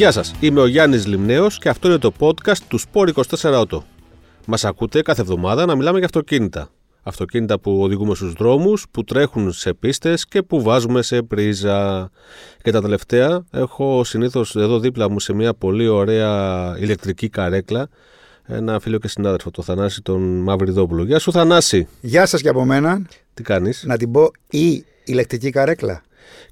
Γεια σας, είμαι ο Γιάννης Λιμνέος και αυτό είναι το podcast του Sport 24 Auto. Μας ακούτε κάθε εβδομάδα να μιλάμε για αυτοκίνητα. Αυτοκίνητα που οδηγούμε στους δρόμους, που τρέχουν σε πίστες και που βάζουμε σε πρίζα. Και τα τελευταία έχω συνήθως εδώ δίπλα μου σε μια πολύ ωραία ηλεκτρική καρέκλα ένα φίλο και συνάδελφο, το Θανάση τον Μαυριδόπουλο. Γεια σου Θανάση. Γεια σας και από μένα. Τι κάνεις; Να την πω η ηλεκτρική καρέκλα.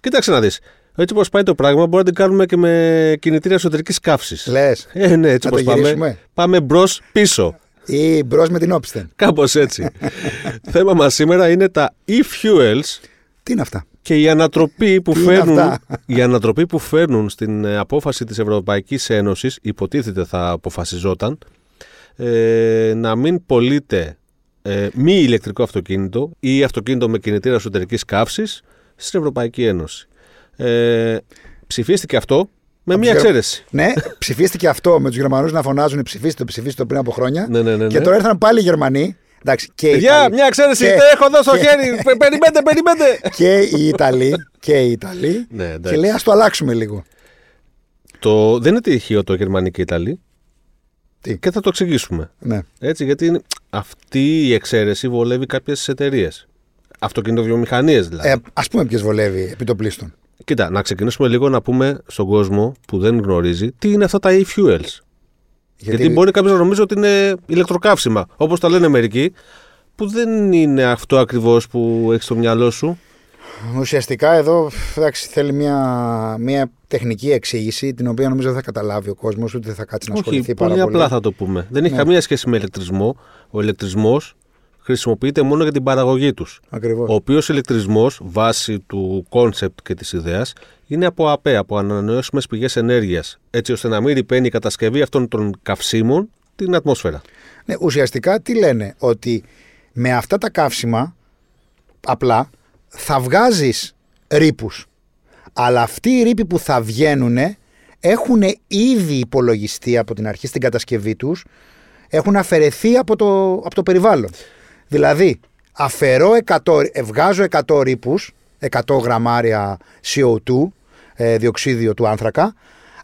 Κοίταξε να δεις. Έτσι όπως πάει το πράγμα, μπορεί να την κάνουμε και με κινητήρια εσωτερικής καύσης. Λες. Ε, ναι, έτσι όπως πάμε. Πάμε μπρος πίσω. Ή μπρος με την όπισθεν. Κάπως έτσι. Θέμα μας σήμερα είναι τα e-fuels. Τι είναι αυτά; Και η ανατροπή που, φέρνουν, η ανατροπή που φέρνουν στην ε, απόφαση της Ευρωπαϊκής Ένωσης, υποτίθεται θα αποφασιζόταν, ε, να μην πωλείται ε, μη ηλεκτρικό αυτοκίνητο ή αυτοκίνητο με κινητήρα εσωτερικής καύσης στην Ευρωπαϊκή Ένωση. Ε, ψηφίστηκε αυτό με μία εξαίρεση. Ναι, ψηφίστηκε αυτό με τους Γερμανούς να φωνάζουν ψηφίστε το, ψηφίστε το πριν από χρόνια. Ναι, ναι, ναι, Και τώρα ήρθαν πάλι οι Γερμανοί. Εντάξει, και Παιδιά, μια εξαίρεση. Και... Έχω εδώ στο χέρι. περιμένετε, περιμένετε. και οι Ιταλοί. Και οι Ιταλοί. Ναι, και λέει, ας το αλλάξουμε λίγο. Το... Δεν είναι τυχαίο το Γερμανοί και οι Ιταλοί. Τι; Και θα το εξηγήσουμε. Ναι. Έτσι, γιατί αυτή η εξαίρεση βολεύει κάποιες εταιρείες. Αυτοκινητοβιομηχανίες δηλαδή. Ε, Α πούμε ποιες βολεύει επί το πλήστον. Κοίτα, να ξεκινήσουμε λίγο να πούμε στον κόσμο που δεν γνωρίζει τι είναι αυτά τα e-fuels. Γιατί, Γιατί μπορεί κάποιος να νομίζει ότι είναι ηλεκτροκαύσιμα, όπως τα λένε μερικοί, που δεν είναι αυτό ακριβώς που έχεις στο μυαλό σου. Ουσιαστικά εδώ εντάξει, θέλει μια, μια τεχνική εξήγηση την οποία νομίζω δεν θα καταλάβει ο κόσμος ούτε δεν θα κάτσει να ασχοληθεί πάρα πολύ. Πολύ απλά θα το πούμε. Δεν έχει ναι. καμία σχέση με ηλεκτρισμό. Ο ηλεκτρισμός χρησιμοποιείται μόνο για την παραγωγή τους. Ο οποίος ηλεκτρισμός, βάσει του concept και της ιδέας, είναι από ΑΠΕ, από ανανεώσιμες πηγές ενέργειας. Έτσι ώστε να μην ρυπαίνει η κατασκευή αυτών των καυσίμων την ατμόσφαιρα. Ναι, ουσιαστικά τι λένε, ότι με αυτά τα καύσιμα, απλά θα βγάζεις ρύπους. Αλλά αυτοί οι ρύποι που θα βγαίνουν έχουν ήδη υπολογιστεί από την αρχή στην κατασκευή τους έχουν αφαιρεθεί από το, από το περιβάλλον. Δηλαδή, αφαιρώ 100, ε, βγάζω 100 ρήπους, 100 γραμμάρια CO2, ε, διοξίδιο του άνθρακα,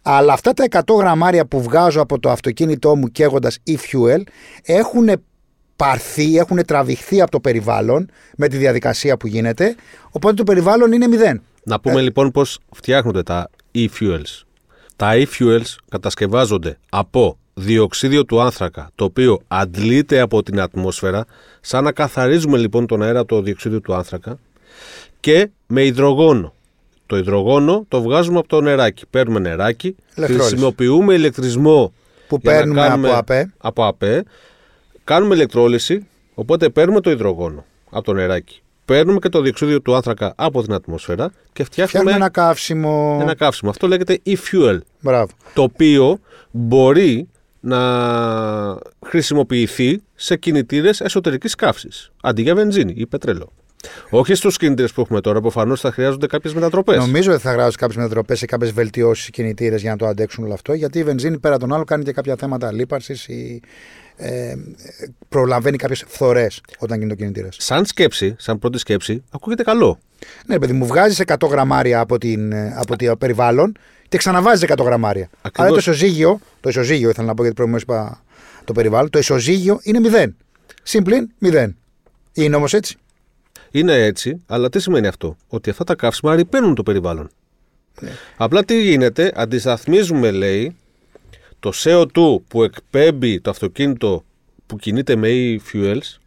αλλά αυτά τα 100 γραμμάρια που βγάζω από το αυτοκίνητό μου καίγοντας e-fuel έχουν πάρθει, έχουν τραβηχθεί από το περιβάλλον με τη διαδικασία που γίνεται, οπότε το περιβάλλον είναι μηδέν. Να πούμε ε, λοιπόν πώς φτιάχνονται τα e-fuels. Τα e-fuels κατασκευάζονται από διοξίδιο του άνθρακα, το οποίο αντλείται από την ατμόσφαιρα, σαν να καθαρίζουμε λοιπόν τον αέρα το διοξίδιο του άνθρακα, και με υδρογόνο. Το υδρογόνο το βγάζουμε από το νεράκι. Παίρνουμε νεράκι, χρησιμοποιούμε ηλεκτρισμό που παίρνουμε από ΑΠΕ. από ΑΠΕ, κάνουμε ηλεκτρόλυση, οπότε παίρνουμε το υδρογόνο από το νεράκι. Παίρνουμε και το διοξίδιο του άνθρακα από την ατμόσφαιρα και φτιάχνουμε ένα καύσιμο. Ένα καύσιμο. Αυτό λέγεται e-fuel. Μπράβο. Το οποίο μπορεί να χρησιμοποιηθεί σε κινητήρες εσωτερικής καύσης αντί για βενζίνη ή πετρέλαιο. Όχι στους κινητήρες που έχουμε τώρα, προφανώς θα χρειάζονται κάποιες μετατροπές. Νομίζω ότι θα χρειάζονται κάποιες μετατροπές ή κάποιες βελτιώσεις κινητήρες για να το αντέξουν όλο αυτό. Γιατί η βενζίνη πέρα τον άλλο κάνει και κάποια θέματα λίπαρσης ή ε, προλαβαίνει κάποιες φθορές όταν γίνει το κινητήρα. Σαν σκέψη, σαν πρώτη σκέψη, ακούγεται καλό. Ναι, παιδί μου, βγάζεις 100 γραμμάρια από, την, από το περιβάλλον και ξαναβάζει 100 γραμμάρια. Ακριβώς. Αλλά το ισοζύγιο, το ισοζύγιο ήθελα να πω γιατί προηγουμένως είπα το περιβάλλον, το ισοζύγιο είναι 0. Σύμπλην 0. Είναι όμως έτσι. Είναι έτσι, αλλά τι σημαίνει αυτό, Ότι αυτά τα καύσιμα ρηπαίνουν το περιβάλλον. Ναι. Απλά τι γίνεται, αντισταθμίζουμε λέει το CO2 που εκπέμπει το αυτοκίνητο που κινείται με e-fuels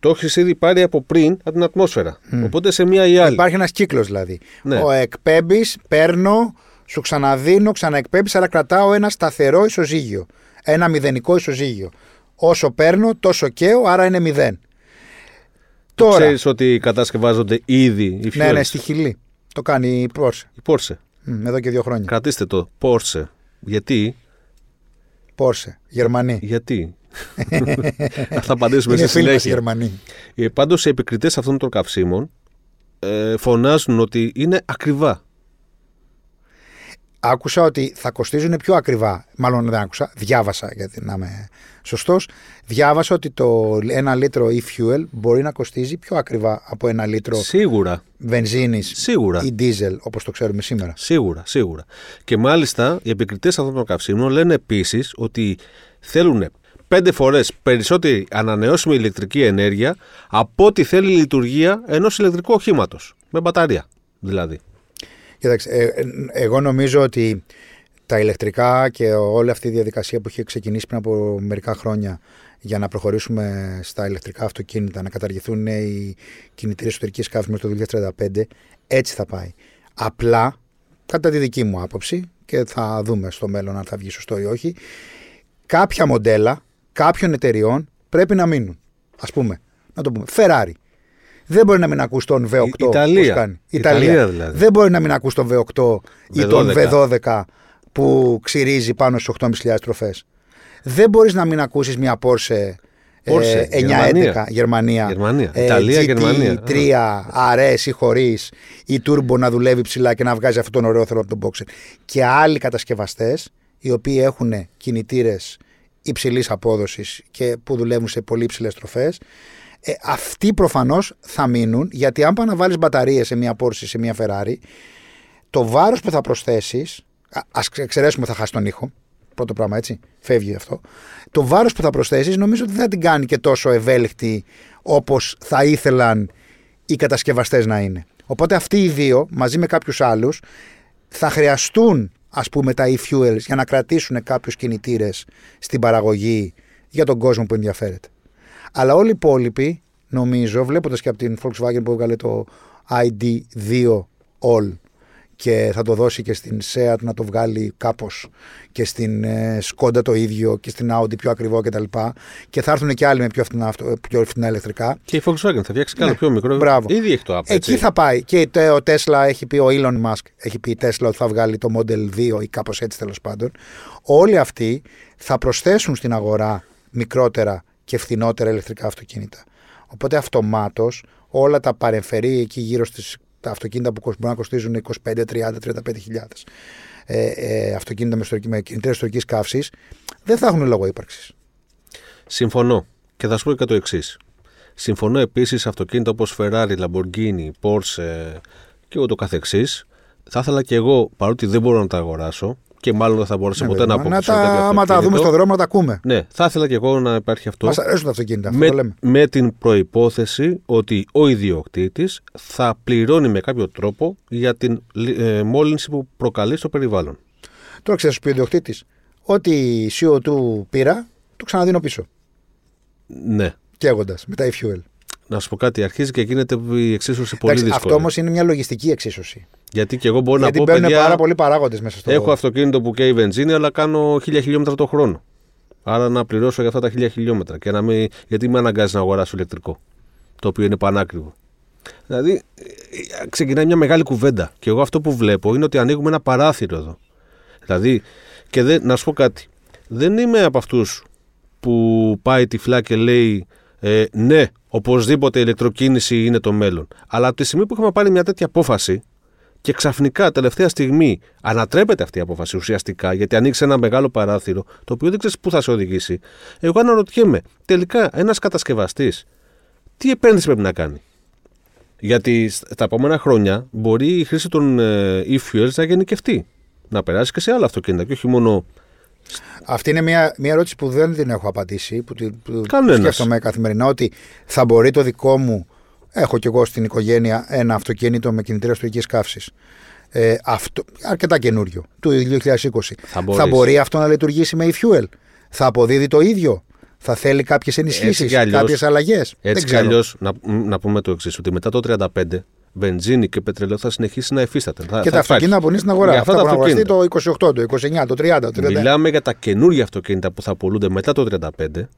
το έχεις ήδη πάρει από πριν από την ατμόσφαιρα. Οπότε σε μία ή άλλη. Υπάρχει ένας κύκλος δηλαδή. Ναι. Ο εκπέμπεις, παίρνω, σου ξαναδίνω, ξαναεκπέμπεις, αλλά κρατάω ένα σταθερό ισοζύγιο. Ένα μηδενικό ισοζύγιο. Όσο παίρνω, τόσο καίω, άρα είναι μηδέν. Τώρα. Ξέρεις ότι κατασκευάζονται ήδη οι fuels. Ναι, ναι, στη Χιλή. Το κάνει η Porsche. Η Porsche. εδώ και δύο χρόνια. Κρατήστε το. Porsche. Γιατί; Porsche. Γερμανοί. Γιατί; Θα απαντήσουμε σε συνέχεια. Γερμανοί. Ε, Πάντως οι επικριτές αυτών των καυσίμων ε, φωνάζουν ότι είναι ακριβά. Άκουσα ότι θα κοστίζουν πιο ακριβά. Μάλλον δεν άκουσα, διάβασα γιατί να είμαι σωστός. Διάβασα ότι το ένα λίτρο e-fuel μπορεί να κοστίζει πιο ακριβά από ένα λίτρο Σίγουρα. βενζίνης Σίγουρα. ή diesel όπως το ξέρουμε σήμερα. Σίγουρα, σίγουρα. Και μάλιστα οι επικριτές αυτών των καυσίμων λένε επίσης ότι θέλουν πέντε φορές περισσότερη ανανεώσιμη ηλεκτρική ενέργεια από ό,τι θέλει η λειτουργία ενός ηλεκτρικού οχήματος. Με μπαταρία δηλαδή. Κοίταξε, ε, ε, εγώ νομίζω ότι τα ηλεκτρικά και όλη αυτή η διαδικασία που είχε ξεκινήσει πριν από μερικά χρόνια για να προχωρήσουμε στα ηλεκτρικά αυτοκίνητα, να καταργηθούν οι κινητήρες εσωτερικής καύση μέχρι το 2035, έτσι θα πάει. Απλά, κατά τη δική μου άποψη, και θα δούμε στο μέλλον αν θα βγει σωστό ή όχι, κάποια μοντέλα κάποιων εταιριών πρέπει να μείνουν. Α πούμε, να το πούμε, Ferrari. Δεν μπορεί να μην ακούς τον V8 Η- Ιταλία. πώς κάνει. Ιταλία δηλαδή. Δεν μπορεί να μην ακούς τον V8 ή τον V12. V12 που ξυρίζει πάνω στις 8.500 τροφές. Δεν μπορείς να μην ακούσεις μια Porsche, Porsche, ε, 911 Γερμανία. Γερμανία, Γερμανία. ε, Ιταλία, GT, Γερμανία. 3, RS ή χωρίς ή Turbo να δουλεύει ψηλά και να βγάζει αυτόν τον ωραίο θερμό από τον Boxer. Και άλλοι κατασκευαστές οι οποίοι έχουν κινητήρες υψηλής απόδοσης και που δουλεύουν σε πολύ υψηλές τροφές ε, αυτοί προφανώς θα μείνουν γιατί αν πάει να βάλεις μπαταρίες σε μια Porsche ή σε μια Ferrari, το βάρος που θα προσθέσεις. Α εξαιρέσουμε θα χάσει τον ήχο. Πρώτο πράγμα έτσι. Φεύγει αυτό. Το βάρος που θα προσθέσεις νομίζω ότι δεν θα την κάνει και τόσο ευέλικτη όπως θα ήθελαν οι κατασκευαστές να είναι. Οπότε αυτοί οι δύο μαζί με κάποιους άλλους θα χρειαστούν ας πούμε τα e-fuels για να κρατήσουν κάποιους κινητήρες στην παραγωγή για τον κόσμο που ενδιαφέρεται. Αλλά όλοι οι υπόλοιποι, νομίζω, βλέποντας και από την Volkswagen που έβγαλε το ID2 All και θα το δώσει και στην Seat να το βγάλει κάπως και στην ε, Skoda το ίδιο και στην Audi πιο ακριβό κτλ. Και, και θα έρθουν και άλλοι με πιο φθηνά, αυτο- πιο φθηνά ηλεκτρικά. Και η Volkswagen θα φτιάξει κάτι Ναι, πιο μικρό. μπράβο. Ήδη έχει το app. Εκεί έτσι. θα πάει. Και τε- ο Tesla έχει πει, ο Elon Musk έχει πει η Tesla ότι θα βγάλει το Model 2 ή κάπως έτσι τέλος πάντων. Όλοι αυτοί θα προσθέσουν στην αγορά μικρότερα και φθηνότερα ηλεκτρικά αυτοκίνητα. Οπότε αυτομάτως όλα τα παρεμφερή εκεί γύρω στις τα αυτοκίνητα που κοσ- μπορούν να κοστίζουν 25, 30, 35 χιλιάδες ε, ε, αυτοκίνητα με, ιστορική- με κινητήρες ιστορικής καύσης δεν θα έχουν λόγο ύπαρξης. Συμφωνώ. Και θα σου πω και το εξής. Συμφωνώ επίσης αυτοκίνητα όπως Ferrari, Lamborghini, Porsche και ούτω καθεξής. Θα ήθελα και εγώ, παρότι δεν μπορώ να τα αγοράσω και μάλλον δεν θα μπορέσω Ναι, ποτέ να παιδί μου, αποκτήσω τα, κάποιο άμα τα δούμε αυτοκίνητο. στον δρόμο να τα ακούμε. Ναι, θα ήθελα και εγώ να υπάρχει αυτό. Μας αρέσουν τα αυτοκίνητα, αυτό το με, λέμε. με την προϋπόθεση ότι ο ιδιοκτήτης θα πληρώνει με κάποιο τρόπο για την ε, μόλυνση που προκαλεί στο περιβάλλον. Τώρα ξέρεις, σου πει ο ιδιοκτήτης, ό,τι CO2 πήρα, το ξαναδίνω πίσω. Ναι. Καίγοντας με τα e-fuel. Να σου πω κάτι, αρχίζει και γίνεται η εξίσωση πολύ Εντάξει, δύσκολη. αυτό όμως είναι μια λογιστική εξίσωση. Γιατί και εγώ μπορώ Γιατί να πω, μπαίνουν παιδιά, πάρα πολλοί παράγοντες μέσα στο. έχω αυτοκίνητο που καίει βενζίνη, αλλά κάνω χίλια χιλιόμετρα το χρόνο. Άρα να πληρώσω για αυτά τα χίλια χιλιόμετρα. Και να μην... Γιατί με αναγκάζει να αγοράσω ηλεκτρικό, το οποίο είναι πανάκριβο. Δηλαδή, ε, ξεκινάει μια μεγάλη κουβέντα. Και εγώ αυτό που βλέπω είναι ότι ανοίγουμε ένα παράθυρο εδώ. Δηλαδή, και δεν, να σου πω κάτι. Δεν είμαι από αυτούς που πάει τυφλά και λέει ε, ναι, οπωσδήποτε η ηλεκτροκίνηση είναι το μέλλον. Αλλά από τη στιγμή που έχουμε πάρει μια τέτοια απόφαση και ξαφνικά τελευταία στιγμή ανατρέπεται αυτή η απόφαση ουσιαστικά γιατί ανοίξει ένα μεγάλο παράθυρο το οποίο δεν ξέρεις πού θα σε οδηγήσει. Εγώ αναρωτιέμαι, τελικά ένας κατασκευαστής τι επένδυση πρέπει να κάνει; Γιατί στα επόμενα χρόνια μπορεί η χρήση των ε, e-fuels να γενικευτεί. Να περάσει και σε άλλα αυτοκίνητα και όχι μόνο. Αυτή είναι μια, μια ερώτηση που δεν την έχω απαντήσει. Που, τη- που Κανένας. σκέφτομαι καθημερινά ότι θα μπορεί το δικό μου. Έχω κι εγώ στην οικογένεια ένα αυτοκίνητο με κινητήρα ιστορική καύσης. Ε, αυτό, αρκετά καινούριο, του 2020. Θα μπορείς. μπορεί αυτό να λειτουργήσει με e-fuel. Θα αποδίδει το ίδιο. Θα θέλει κάποιες ενισχύσεις, κι αλλιώς. κάποιες αλλαγές. Έτσι κι αλλιώς, να, να πούμε το εξής, ότι μετά το 35 βενζίνη και πετρελαίο θα συνεχίσει να εφίσταται. Θα, Και θα τα αυτοκίνητα που είναι στην αγορά. Για Αυτά αυτά που τα να αγοραστεί αυτοκίνητα. το 28, το 29, το 30, το 31. Μιλάμε για τα καινούργια αυτοκίνητα που θα πουλούνται μετά το 35.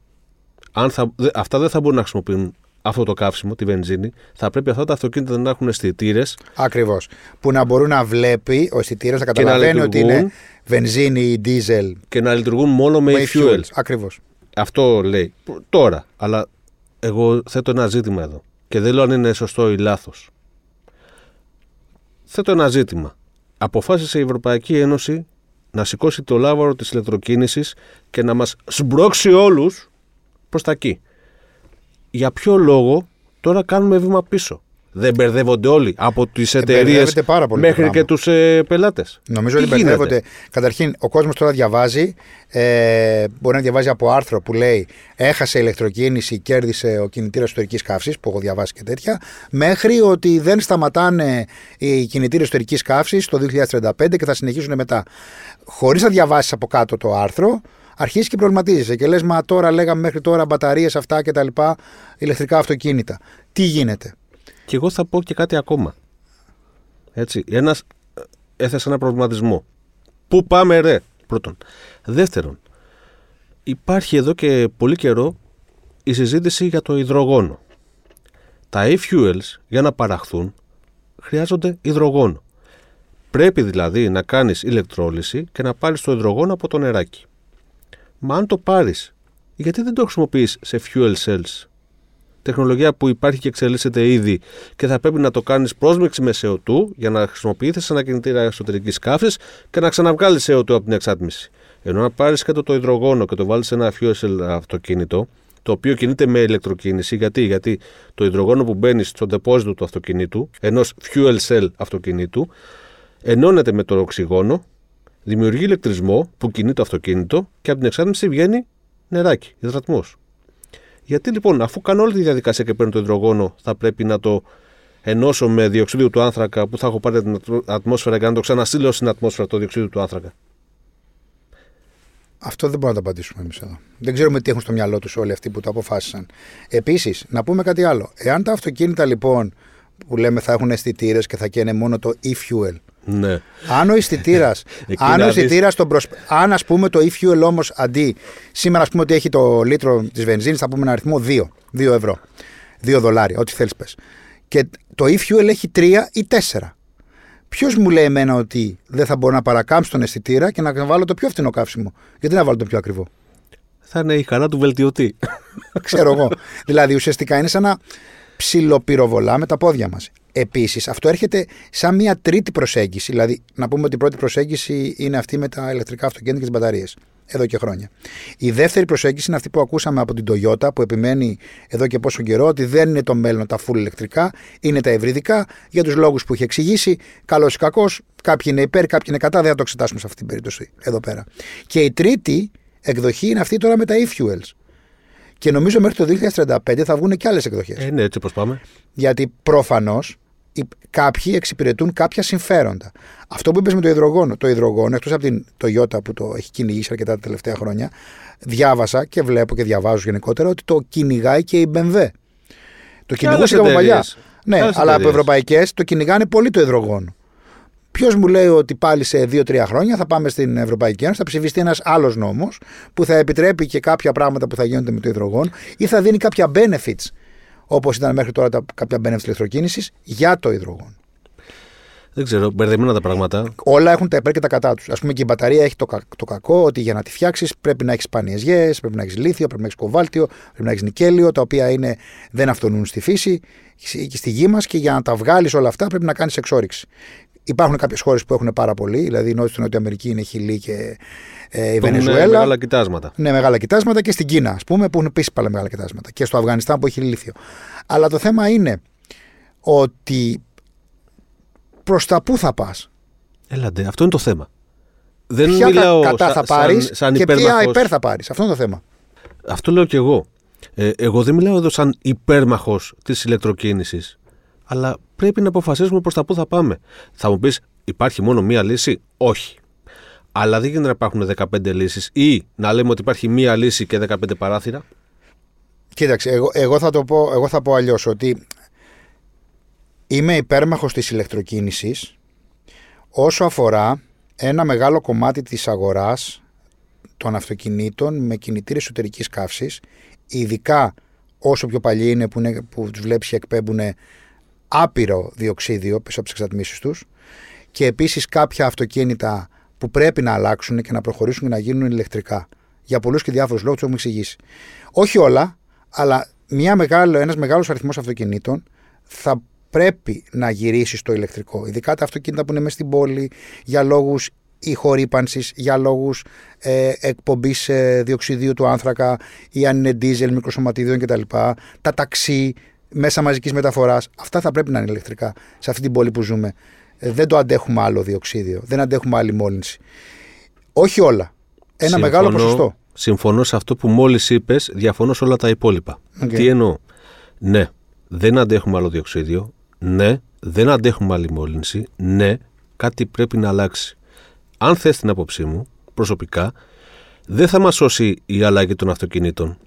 Αν θα, δε- αυτά δεν θα μπορούν να χρησιμοποιούν αυτό το καύσιμο, τη βενζίνη. Θα πρέπει αυτά τα αυτοκίνητα να έχουν αισθητήρες Ακριβώς. Που να μπορεί να βλέπει ο αισθητήρας να να καταλαβαίνει ότι λειτουργούν είναι βενζίνη ή diesel και να λειτουργούν μόνο με, με e-fuels. fuels. Ακριβώς. Αυτό λέει. Τώρα. Αλλά εγώ θέτω ένα ζήτημα εδώ. Και δεν λέω αν είναι σωστό ή λάθος. Θέτω ένα ζήτημα. αποφάσισε η Ευρωπαϊκή Ένωση να σηκώσει το λάβαρο της ηλεκτροκίνησης και να μας σμπρώξει όλους προς τα εκεί. Για ποιο λόγο τώρα κάνουμε βήμα πίσω; Δεν μπερδεύονται όλοι από τις εταιρείες μπερδεύεται πάρα πολύ το μέχρι και πράγμα. τους ε, πελάτες. Νομίζω ότι μπερδεύονται. Καταρχήν, ο κόσμος τώρα διαβάζει. Ε, μπορεί να διαβάζει από άρθρο που λέει Έχασε ηλεκτροκίνηση, κέρδισε ο κινητήρας εσωτερικής καύσης, που έχω διαβάσει και τέτοια, μέχρι ότι δεν σταματάνε οι κινητήρες εσωτερικής καύσης το 2035 και θα συνεχίσουν μετά. Χωρίς να διαβάσεις από κάτω το άρθρο, αρχίζεις και προβληματίζεσαι και λες: Μα τώρα λέγαμε μέχρι τώρα μπαταρίες αυτά και τα λοιπά, ηλεκτρικά αυτοκίνητα. Τι γίνεται; Και εγώ θα πω και κάτι ακόμα. Έτσι, ένας ε, έθεσε ένα προβληματισμό. Πού πάμε ρε, πρώτον. Δεύτερον, υπάρχει εδώ και πολύ καιρό η συζήτηση για το υδρογόνο. Τα e-fuels για να παραχθούν χρειάζονται υδρογόνο. Πρέπει δηλαδή να κάνεις ηλεκτρόλυση και να πάρεις το υδρογόνο από το νεράκι. Μα αν το πάρεις, γιατί δεν το χρησιμοποιείς σε fuel cells; Τεχνολογία που υπάρχει και εξελίσσεται ήδη και θα πρέπει να το κάνεις πρόσμιξη με CO2 για να χρησιμοποιηθεί σε ένα κινητήρα εσωτερικής καύσης και να ξαναβγάλεις CO2 από την εξάτμιση. Ενώ να πάρεις κάτω το υδρογόνο και το βάλεις σε ένα fuel cell αυτοκίνητο, το οποίο κινείται με ηλεκτροκίνηση. Γιατί, Γιατί το υδρογόνο που μπαίνει στο τεπόζιτο του αυτοκινήτου, ενός fuel cell αυτοκινήτου, ενώνεται με το οξυγόνο, δημιουργεί ηλεκτρισμό που κινεί το αυτοκίνητο και από την εξάτμιση βγαίνει νεράκι, υδρατμός. Γιατί λοιπόν, αφού κάνω όλη τη διαδικασία και παίρνω το υδρογόνο, θα πρέπει να το ενώσω με διοξείδιο του άνθρακα που θα έχω πάρει την ατμόσφαιρα και να το ξαναστείλω στην ατμόσφαιρα το διοξείδιο του άνθρακα; Αυτό δεν μπορούμε να το απαντήσουμε εμείς εδώ. Δεν ξέρουμε τι έχουν στο μυαλό τους όλοι αυτοί που το αποφάσισαν. Επίσης, να πούμε κάτι άλλο. Εάν τα αυτοκίνητα λοιπόν που λέμε θα έχουν αισθητήρες και θα καίνε μόνο το e-fuel. Ναι. Αν ο αισθητήρα. αν, ο αισθητήρας τον προσ... αν ας πούμε το e-fuel όμως αντί. Σήμερα, ας πούμε ότι έχει το λίτρο της βενζίνης, θα πούμε ένα αριθμό 2, 2 ευρώ. 2 δολάρια, ό,τι θέλεις πες. Και το e-fuel έχει 3 ή 4. Ποιος μου λέει εμένα ότι δεν θα μπορώ να παρακάμψω τον αισθητήρα και να βάλω το πιο φθηνό καύσιμο; Γιατί να βάλω το πιο ακριβό; Θα είναι η χαρά του βελτιωτή. Ξέρω εγώ. δηλαδή ουσιαστικά είναι σαν να ψιλοπυροβολάμε τα πόδια μας. Επίσης, αυτό έρχεται σαν μια τρίτη προσέγγιση. Δηλαδή, να πούμε ότι η πρώτη προσέγγιση είναι αυτή με τα ηλεκτρικά αυτοκίνητα και τις μπαταρίες. Εδώ και χρόνια. Η δεύτερη προσέγγιση είναι αυτή που ακούσαμε από την Toyota, που επιμένει εδώ και πόσο καιρό ότι δεν είναι το μέλλον τα full ηλεκτρικά, είναι τα ευρυδικά, για τους λόγους που έχει εξηγήσει. Καλός ή κακός, κάποιοι είναι υπέρ, κάποιοι είναι κατά, δεν θα το εξετάσουμε σε αυτή την περίπτωση εδώ πέρα. Και η τρίτη εκδοχή είναι αυτή τώρα με τα e-fuels. Και νομίζω μέχρι το 2035 θα βγουν και άλλες εκδοχές. Ε, ναι, έτσι πώ πάμε. Γιατί προφανώς κάποιοι εξυπηρετούν κάποια συμφέροντα. Αυτό που είπες με το υδρογόνο. Το υδρογόνο, εκτός από την Toyota που το έχει κυνηγήσει αρκετά τα τελευταία χρόνια, διάβασα και βλέπω και διαβάζω γενικότερα ότι το κυνηγάει και η BMW. Το κυνηγούσε από παλιά. Ναι, άλλες αλλά από ευρωπαϊκές το κυνηγάνε πολύ το υδρογόνο. Ποιος μου λέει ότι πάλι σε 2-3 χρόνια θα πάμε στην Ευρωπαϊκή Ένωση, θα ψηφιστεί ένας άλλος νόμος που θα επιτρέπει και κάποια πράγματα που θα γίνονται με το υδρογόνο ή θα δίνει κάποια benefits όπως ήταν μέχρι τώρα τα, κάποια benefits ηλεκτροκίνησης για το υδρογόνο. Δεν ξέρω, μπερδεμένα τα πράγματα. Όλα έχουν τα υπέρ και τα κατά τους. Α πούμε και η μπαταρία έχει το, το κακό ότι για να τη φτιάξεις πρέπει να έχεις σπάνιε γέε, πρέπει να έχεις λίθιο, πρέπει να έχεις κοβάλτιο, πρέπει να έχεις νικέλιο, τα οποία είναι, δεν αυτονούν στη φύση και στη γη μας και για να τα βγάλεις όλα αυτά πρέπει να κάνεις εξόριξη. Υπάρχουν κάποιες χώρες που έχουν πάρα πολύ, δηλαδή η Νότια Αμερική είναι Χιλή και ε, η Βενεζουέλα. Μεγάλα κοιτάσματα. Ναι, μεγάλα κοιτάσματα και στην Κίνα, ας πούμε, που έχουν επίσης πάρα μεγάλα κοιτάσματα. Και στο Αφγανιστάν που έχει λίθιο. Αλλά το θέμα είναι ότι προς τα πού θα πας; Έλαντε, αυτό είναι το θέμα. Δεν ποια μιλάω κατά θα πάρεις και ποια υπέρ θα πάρεις; Αυτό είναι το θέμα. Αυτό λέω κι εγώ. Ε, εγώ δεν μιλάω εδώ σαν υπέρμαχος της ηλεκτροκίνησης. Αλλά πρέπει να αποφασίσουμε προς τα πού θα πάμε. Θα μου πεις, υπάρχει μόνο μία λύση; Όχι. Αλλά δεν γίνεται να υπάρχουν 15 λύσεις ή να λέμε ότι υπάρχει μία λύση και 15 παράθυρα; Κοίταξε, εγώ, εγώ θα το πω, εγώ θα πω αλλιώς ότι είμαι υπέρμαχος της ηλεκτροκίνησης όσο αφορά ένα μεγάλο κομμάτι της αγοράς των αυτοκινήτων με κινητήρες εσωτερικής καύσης ειδικά όσο πιο παλιοί είναι που, είναι, που τους βλέπεις και εκπέμπουν άπειρο διοξίδιο πίσω από τις εξατμίσεις τους και επίσης κάποια αυτοκίνητα που πρέπει να αλλάξουν και να προχωρήσουν και να γίνουν ηλεκτρικά. Για πολλούς και διάφορους λόγους, το έχουμε εξηγήσει. Όχι όλα, αλλά μια μεγάλο, ένας μεγάλος αριθμός αυτοκινήτων θα πρέπει να γυρίσει στο ηλεκτρικό. Ειδικά τα αυτοκίνητα που είναι μέσα στην πόλη για λόγους ηχορύπανσης, για λόγους ε, εκπομπής ε, διοξιδίου του άνθρακα ή αν είναι ντίζελ, μικροσωματιδίων κτλ. Τα ταξί, μέσα μαζικής μεταφοράς. Αυτά θα πρέπει να είναι ηλεκτρικά σε αυτή την πόλη που ζούμε. Ε, δεν το αντέχουμε άλλο διοξίδιο, δεν αντέχουμε άλλη μόλυνση. Όχι όλα. Ένα Συμφωνώ- μεγάλο ποσοστό. Συμφωνώ σε αυτό που μόλις είπες, διαφωνώ σε όλα τα υπόλοιπα. Οκ. Τι εννοώ; Ναι, δεν αντέχουμε άλλο διοξίδιο. Ναι, δεν αντέχουμε άλλη μόλυνση. Ναι, κάτι πρέπει να αλλάξει. Αν θες την άποψή μου, προσωπικά, δεν θα μας σώσει η αλλαγή των αυτοκινήτων.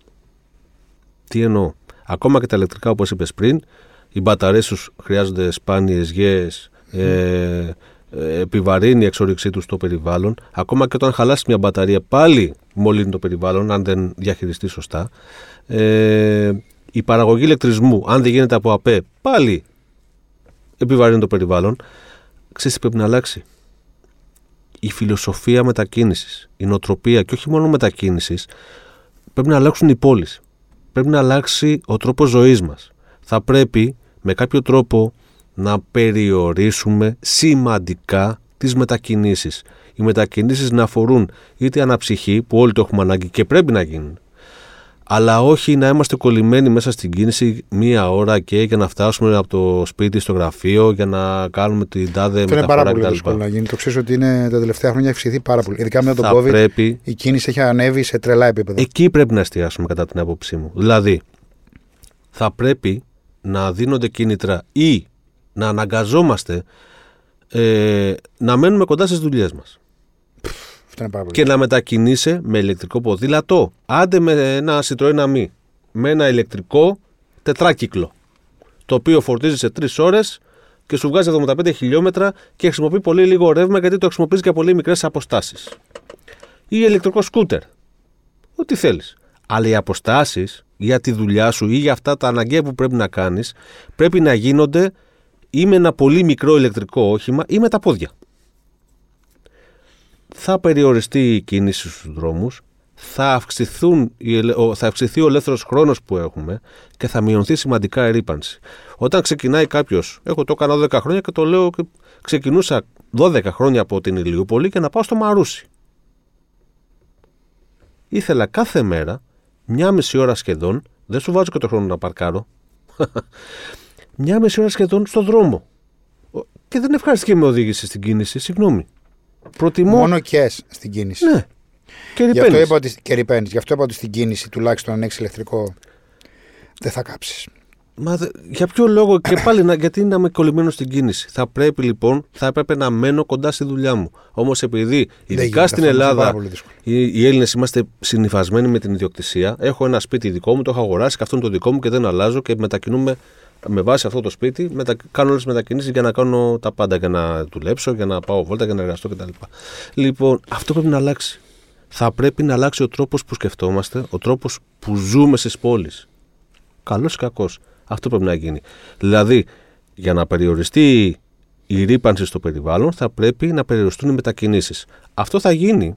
Τι εννοώ; Ακόμα και τα ηλεκτρικά, όπως είπες πριν, οι μπαταρίες τους χρειάζονται σπάνιες γέες, ε, ε, επιβαρύνει η εξόριξή τους στο περιβάλλον. Ακόμα και όταν χαλάσει μια μπαταρία, πάλι μολύνει το περιβάλλον, αν δεν διαχειριστεί σωστά. Ε, η παραγωγή ηλεκτρισμού, αν δεν γίνεται από ΑΠΕ, πάλι επιβαρύνει το περιβάλλον. Ξέρεις τι πρέπει να αλλάξει; Η φιλοσοφία μετακίνησης, η νοοτροπία και όχι μόνο μετακίνησης, πρέπει να αλλάξουν οι πόλεις. Πρέπει να αλλάξει ο τρόπος ζωής μας. Θα πρέπει με κάποιο τρόπο να περιορίσουμε σημαντικά τις μετακινήσεις. Οι μετακινήσεις να αφορούν είτε αναψυχή, που όλοι το έχουμε ανάγκη και πρέπει να γίνουν, αλλά όχι να είμαστε κολλημένοι μέσα στην κίνηση μία ώρα και για να φτάσουμε από το σπίτι στο γραφείο, για να κάνουμε την τάδε Αυτό είναι πάρα μεταφορά πολύ κτλ. δύσκολο να γίνει. Το ξέρω ότι είναι, τα τελευταία χρόνια έχει αυξηθεί πάρα πολύ. Ειδικά μετά τον Θα COVID, πρέπει η κίνηση έχει ανέβει σε τρελά επίπεδα. Εκεί πρέπει να εστιάσουμε κατά την άποψή μου. Δηλαδή, θα πρέπει να δίνονται κίνητρα ή να αναγκαζόμαστε ε, να μένουμε κοντά στις δουλειές μας Αυτό είναι πάρα πολύ. Και να μετακινείσαι με ηλεκτρικό ποδήλατο, άντε με ένα Citroën Ami, με ένα ηλεκτρικό τετράκυκλο, το οποίο φορτίζει σε τρεις ώρες και σου βγάζει 75 χιλιόμετρα και χρησιμοποιεί πολύ λίγο ρεύμα γιατί το χρησιμοποιείς για πολύ μικρές αποστάσεις. Ή ηλεκτρικό σκούτερ. Ό,τι θέλεις. Αλλά οι αποστάσεις για τη δουλειά σου ή για αυτά τα αναγκαία που πρέπει να κάνεις πρέπει να γίνονται ή με ένα πολύ μικρό ηλεκτρικό όχημα ή με τα πόδια θα περιοριστεί η κίνηση στους δρόμους, θα, αυξηθούν, οι ελε- ο- θα αυξηθεί ο ελεύθερος χρόνος που έχουμε και θα μειωθεί σημαντικά η ρήπανση. Όταν ξεκινάει κάποιος, εγώ το έκανα 12 χρόνια και το λέω, και ξεκινούσα 12 χρόνια από την Ηλιούπολη και να πάω στο Μαρούσι. Ήθελα κάθε μέρα, μια μισή ώρα σχεδόν, δεν σου βάζω και το χρόνο να παρκάρω, μια μισή ώρα σχεδόν στο δρόμο. Ο- Και δεν ευχαριστήκε με οδήγηση στην κίνηση, συγγνώμη. Προτιμώ Μόνο και στην κίνηση. ναι. Και Γι' αυτό, ρηπαίνεις. είπα ότι, και ρηπαίνεις. Γι' αυτό είπα ότι στην κίνηση, τουλάχιστον αν έχεις ηλεκτρικό, δεν θα κάψεις. Μα δε- για ποιο λόγο και πάλι να, γιατί να είμαι κολλημένος στην κίνηση. Θα πρέπει λοιπόν, θα έπρεπε να μένω κοντά στη δουλειά μου. Όμως επειδή ειδικά γίνεται στην αυτό, είναι πάρα Ελλάδα πολύ δύσκολο. οι, οι Έλληνες είμαστε συνυφασμένοι με την ιδιοκτησία. Έχω ένα σπίτι δικό μου, το έχω αγοράσει και αυτό είναι το δικό μου και δεν αλλάζω και μετακινούμε με βάση αυτό το σπίτι. Μετα, κάνω όλες τις μετακινήσεις για να κάνω τα πάντα. Για να δουλέψω, για να πάω βόλτα, για να εργαστώ κτλ. Λοιπόν, αυτό πρέπει να αλλάξει. Θα πρέπει να αλλάξει ο τρόπος που σκεφτόμαστε, ο τρόπος που ζούμε στις πόλεις. Καλός ή κακός. Αυτό πρέπει να γίνει. Δηλαδή, για να περιοριστεί η ρήπανση στο περιβάλλον, θα πρέπει να περιοριστούν οι μετακινήσεις. Αυτό θα γίνει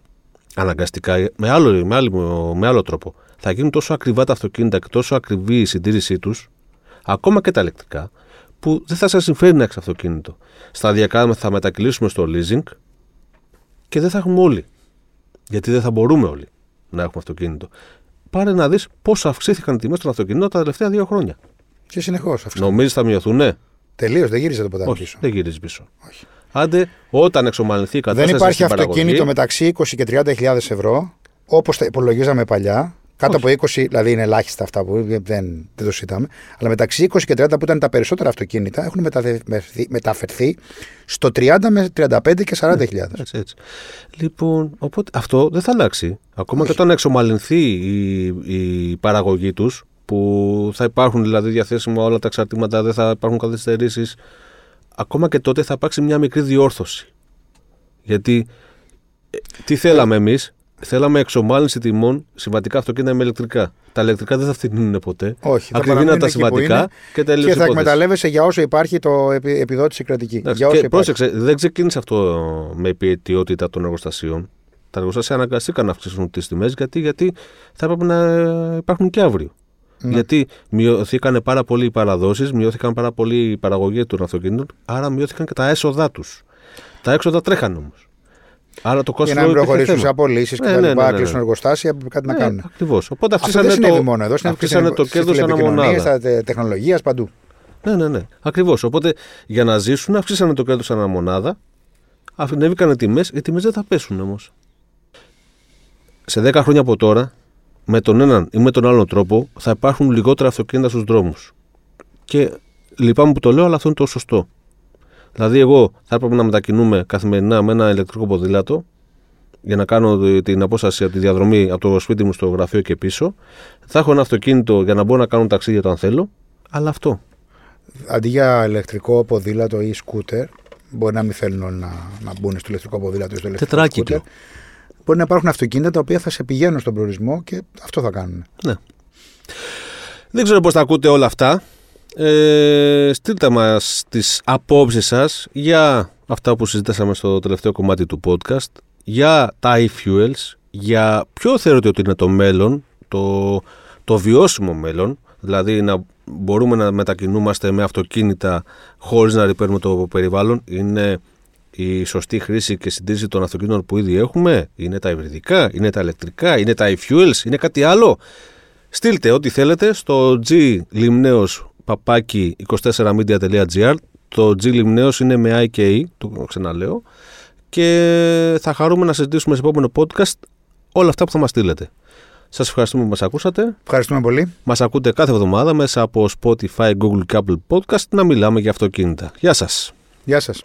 αναγκαστικά με άλλο, με, άλλο, με άλλο τρόπο. Θα γίνουν τόσο ακριβά τα αυτοκίνητα και τόσο ακριβή η συντήρησή τους, ακόμα και τα ηλεκτρικά, που δεν θα σας συμφέρει να έχεις αυτοκίνητο. Σταδιακά θα μετακυλήσουμε στο leasing και δεν θα έχουμε όλοι. Γιατί δεν θα μπορούμε όλοι να έχουμε αυτοκίνητο. Πάρε να δεις πόσο αυξήθηκαν οι τιμές των αυτοκινήτων τα τελευταία δύο χρόνια. Και συνεχώς αυτό. Νομίζεις θα μειωθούν, ναι. Τελείως, δεν γύρισε το ποτάμι Όχι, πίσω. δεν γυρίζει πίσω. Όχι. Άντε, όταν εξομαλυνθεί η κατάσταση. Δεν υπάρχει στην παραγωγή, αυτοκίνητο μεταξύ 20 και 30 χιλιάδες ευρώ, όπως τα υπολογίζαμε παλιά. Κάτω από 20, δηλαδή είναι ελάχιστα αυτά που δεν, δεν το συζητάμε. Αλλά μεταξύ 20 και 30 που ήταν τα περισσότερα αυτοκίνητα έχουν μεταφερθεί, μεταφερθεί στο 30 με 35 και 40 χιλιάδες. Έτσι, έτσι. Λοιπόν, οπότε αυτό δεν θα αλλάξει. Ακόμα και όταν εξομαλυνθεί η, η παραγωγή τους, που θα υπάρχουν δηλαδή διαθέσιμα όλα τα εξαρτήματα, δεν θα υπάρχουν καθυστερήσεις. Ακόμα και τότε θα υπάρξει μια μικρή διόρθωση. Γιατί ε, τι θέλαμε εμείς, θέλαμε εξομάλυνση τιμών συμβατικά αυτοκίνητα με ηλεκτρικά. Τα ηλεκτρικά δεν θα φτηνούν ποτέ. Όχι, θα Ακριβή να παραμείνουν τα εκεί που συμβατικά είναι και τελείωσε Και θα η υπόθεση. εκμεταλλεύεσαι για όσο υπάρχει το επι- επιδότηση κρατική. Εντάξει, για όσο και υπάρχει. πρόσεξε, δεν ξεκίνησε αυτό με επιαιτιότητα των εργοστασίων. Τα εργοστάσια αναγκαστήκαν να αυξήσουν τις τιμές γιατί, γιατί θα έπρεπε να υπάρχουν και αύριο. Γιατί μειωθήκαν πάρα πολύ οι παραδόσεις, μειώθηκαν πάρα πολύ η παραγωγή των αυτοκινήτων, άρα μειώθηκαν και τα έσοδά τους. Τα έξοδα τρέχαν όμως. Άρα το κόστο. Για να μην προχωρήσουν σε απολύσεις Ναι, και τα ναι, λοιπά, ναι, ναι, κλείσουν ναι. εργοστάσια, έπρεπε κάτι να κάνουν. Ακριβώς. Οπότε Αυτό αυξήσανε δεν συνέβη το, μόνο εδώ, συνέβη και αυξήσανε στην- το στις κέρδος ανά τηλεπικοινωνίες, μονάδα. Στα τεχνολογίας, παντού. Ναι, ναι, ναι. Ακριβώς. Οπότε για να ζήσουν, αυξήσανε το κέρδος ανά μονάδα. Ανέβηκαν οι τιμές. Οι τιμές δεν θα πέσουν όμως. Σε 10 χρόνια από τώρα, με τον έναν ή με τον άλλον τρόπο, θα υπάρχουν λιγότερα αυτοκίνητα στους δρόμους. Και λυπάμαι που το λέω, αλλά αυτό είναι το σωστό. Δηλαδή, εγώ θα έπρεπε να μετακινούμε καθημερινά με ένα ηλεκτρικό ποδήλατο για να κάνω την απόσταση από τη διαδρομή από το σπίτι μου στο γραφείο και πίσω. Θα έχω ένα αυτοκίνητο για να μπορώ να κάνω ταξίδια όταν θέλω. Αλλά αυτό. Αντί για ηλεκτρικό ποδήλατο ή σκούτερ, μπορεί να μην θέλουν όλοι να, να μπουν στο ηλεκτρικό ποδήλατο ή στο ηλεκτρικό Τετράκυκλο. σκούτερ. Μπορεί να υπάρχουν αυτοκίνητα τα οποία θα σε πηγαίνουν στον προορισμό και αυτό θα κάνουν. Ναι. Δεν ξέρω πώς τα ακούτε όλα αυτά. Ε, στείλτε μας τις απόψεις σας για αυτά που συζητήσαμε στο τελευταίο κομμάτι του podcast, για τα e-fuels, για ποιο θεωρείτε ότι είναι το μέλλον, το, το βιώσιμο μέλλον, δηλαδή να μπορούμε να μετακινούμαστε με αυτοκίνητα χωρίς να ρηπαίνουμε το περιβάλλον, είναι η σωστή χρήση και συντήρηση των αυτοκίνητων που ήδη έχουμε, είναι τα υβριδικά, είναι τα ηλεκτρικά, είναι τα e-fuels, είναι κάτι άλλο. Στείλτε ό,τι θέλετε στο glimneos παπάκι 24media.gr το G Limneos είναι με IKE, το ξαναλέω και θα χαρούμε να συζητήσουμε σε επόμενο podcast όλα αυτά που θα μας στείλετε. Σας ευχαριστούμε που μας ακούσατε. Ευχαριστούμε πολύ. Μας ακούτε κάθε εβδομάδα μέσα από Spotify, Google και Apple Podcast να μιλάμε για αυτοκίνητα. Γεια σας! Γεια σας.